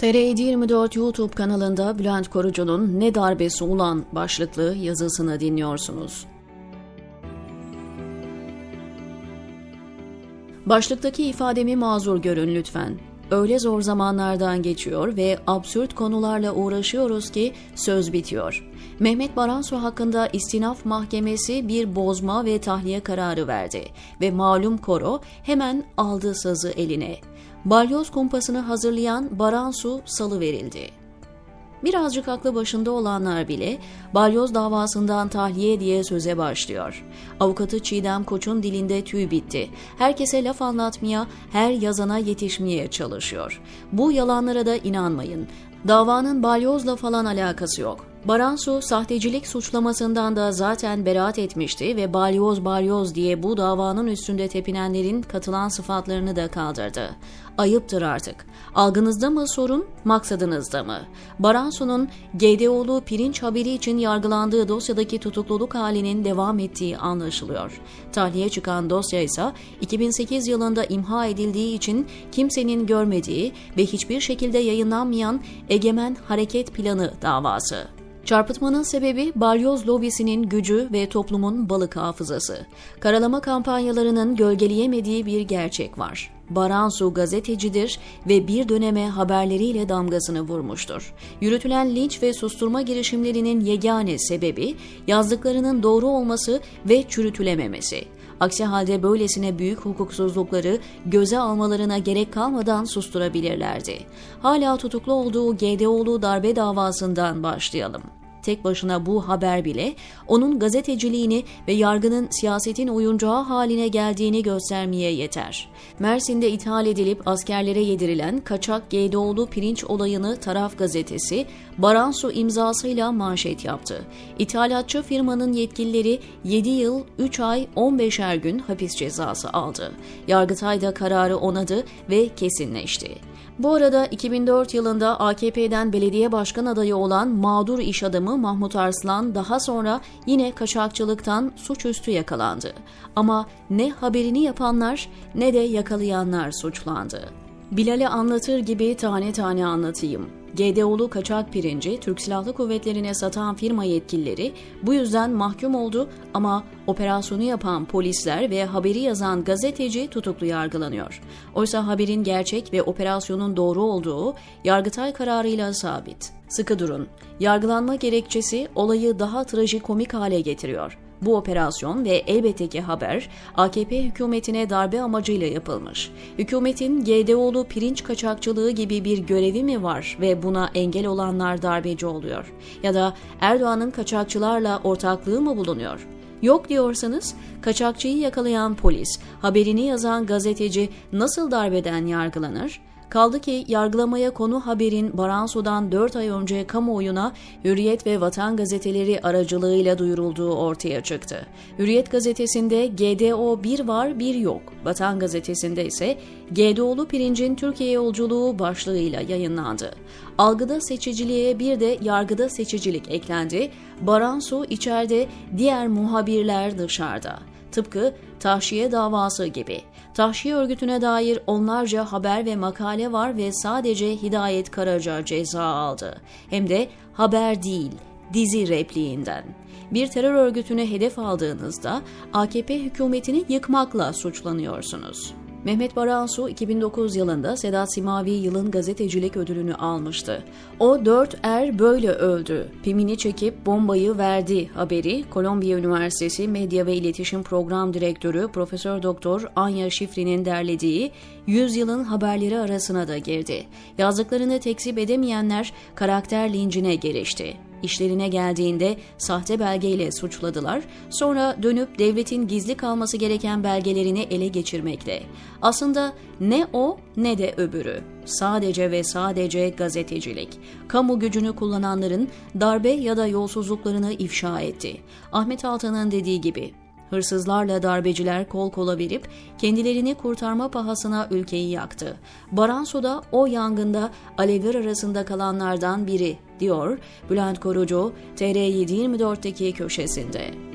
TR24 YouTube kanalında Bülent Korucu'nun Ne Darbesi Ulan başlıklı yazısını dinliyorsunuz. Başlıktaki ifademi mazur görün lütfen. Öyle zor zamanlardan geçiyor ve absürt konularla uğraşıyoruz ki söz bitiyor. Mehmet Baransu hakkında istinaf mahkemesi bir bozma ve tahliye kararı verdi ve malum koro hemen aldı sazı eline. Balyoz kumpasını hazırlayan Baransu salı verildi. Birazcık aklı başında olanlar bile balyoz davasından tahliye diye söze başlıyor. Avukatı Çiğdem Koç'un dilinde tüy bitti. Herkese laf anlatmaya, her yazana yetişmeye çalışıyor. Bu yalanlara da inanmayın. Davanın balyozla falan alakası yok. Baransu sahtecilik suçlamasından da zaten beraat etmişti ve balyoz balyoz diye bu davanın üstünde tepinenlerin katılan sıfatlarını da kaldırdı. Ayıptır artık. Algınızda mı sorun, maksadınızda mı? Baransu'nun GDO'lu pirinç haberi için yargılandığı dosyadaki tutukluluk halinin devam ettiği anlaşılıyor. Tahliye çıkan dosya ise 2008 yılında imha edildiği için kimsenin görmediği ve hiçbir şekilde yayınlanmayan Egemen Hareket Planı davası. Çarpıtmanın sebebi balyoz lobisinin gücü ve toplumun balık hafızası. Karalama kampanyalarının gölgeleyemediği bir gerçek var. Baransu gazetecidir ve bir döneme haberleriyle damgasını vurmuştur. Yürütülen linç ve susturma girişimlerinin yegane sebebi yazdıklarının doğru olması ve çürütülememesi. Aksi halde böylesine büyük hukuksuzlukları göze almalarına gerek kalmadan susturabilirlerdi. Hala tutuklu olduğu GDO'lu darbe davasından başlayalım. Tek başına bu haber bile onun gazeteciliğini ve yargının siyasetin oyuncağı haline geldiğini göstermeye yeter. Mersin'de ithal edilip askerlere yedirilen kaçak GDO'lu pirinç olayını taraf gazetesi Baransu imzasıyla manşet yaptı. İthalatçı firmanın yetkilileri 7 yıl 3 ay 15'er gün hapis cezası aldı. Yargıtay da kararı onadı ve kesinleşti. Bu arada 2004 yılında AKP'den belediye başkan adayı olan mağdur iş adamı Mahmut Arslan daha sonra yine kaçakçılıktan suçüstü yakalandı. Ama ne haberini yapanlar ne de yakalayanlar suçlandı. Bilal'e anlatır gibi tane tane anlatayım. GDO'lu kaçak pirinci Türk Silahlı Kuvvetleri'ne satan firma yetkilileri bu yüzden mahkum oldu ama operasyonu yapan polisler ve haberi yazan gazeteci tutuklu yargılanıyor. Oysa haberin gerçek ve operasyonun doğru olduğu Yargıtay kararıyla sabit. Sıkı durun. Yargılanma gerekçesi olayı daha trajikomik hale getiriyor. Bu operasyon ve elbette ki haber AKP hükümetine darbe amacıyla yapılmış. Hükümetin GDO'lu pirinç kaçakçılığı gibi bir görevi mi var ve buna engel olanlar darbeci oluyor? Ya da Erdoğan'ın kaçakçılarla ortaklığı mı bulunuyor? Yok diyorsanız kaçakçıyı yakalayan polis, haberini yazan gazeteci nasıl darbeden yargılanır? Kaldı ki yargılamaya konu haberin Baranso'dan 4 ay önce kamuoyuna Hürriyet ve Vatan gazeteleri aracılığıyla duyurulduğu ortaya çıktı. Hürriyet gazetesinde GDO bir var bir yok. Vatan gazetesinde ise GDO'lu pirincin Türkiye yolculuğu başlığıyla yayınlandı. Algıda seçiciliğe bir de yargıda seçicilik eklendi. Baransu içeride, diğer muhabirler dışarıda. Tıpkı tahşiye davası gibi. Tahşiye örgütüne dair onlarca haber ve makale var ve sadece Hidayet Karaca ceza aldı. Hem de haber değil, dizi repliğinden. Bir terör örgütüne hedef aldığınızda AKP hükümetini yıkmakla suçlanıyorsunuz. Mehmet Baransu 2009 yılında Sedat Simavi yılın gazetecilik ödülünü almıştı. O dört er böyle öldü. Pimini çekip bombayı verdi haberi Kolombiya Üniversitesi Medya ve İletişim Program Direktörü Profesör Doktor Anya Şifri'nin derlediği 100 yılın haberleri arasına da girdi. Yazdıklarını tekzip edemeyenler karakter lincine girişti. İşlerine geldiğinde sahte belgeyle suçladılar, sonra dönüp devletin gizli kalması gereken belgelerini ele geçirmekle. Aslında ne o ne de öbürü. Sadece ve sadece gazetecilik. Kamu gücünü kullananların darbe ya da yolsuzluklarını ifşa etti. Ahmet Altan'ın dediği gibi Hırsızlarla darbeciler kol kola verip kendilerini kurtarma pahasına ülkeyi yaktı. Baranso da o yangında alevler arasında kalanlardan biri, diyor Bülent Korucu TR724'teki köşesinde.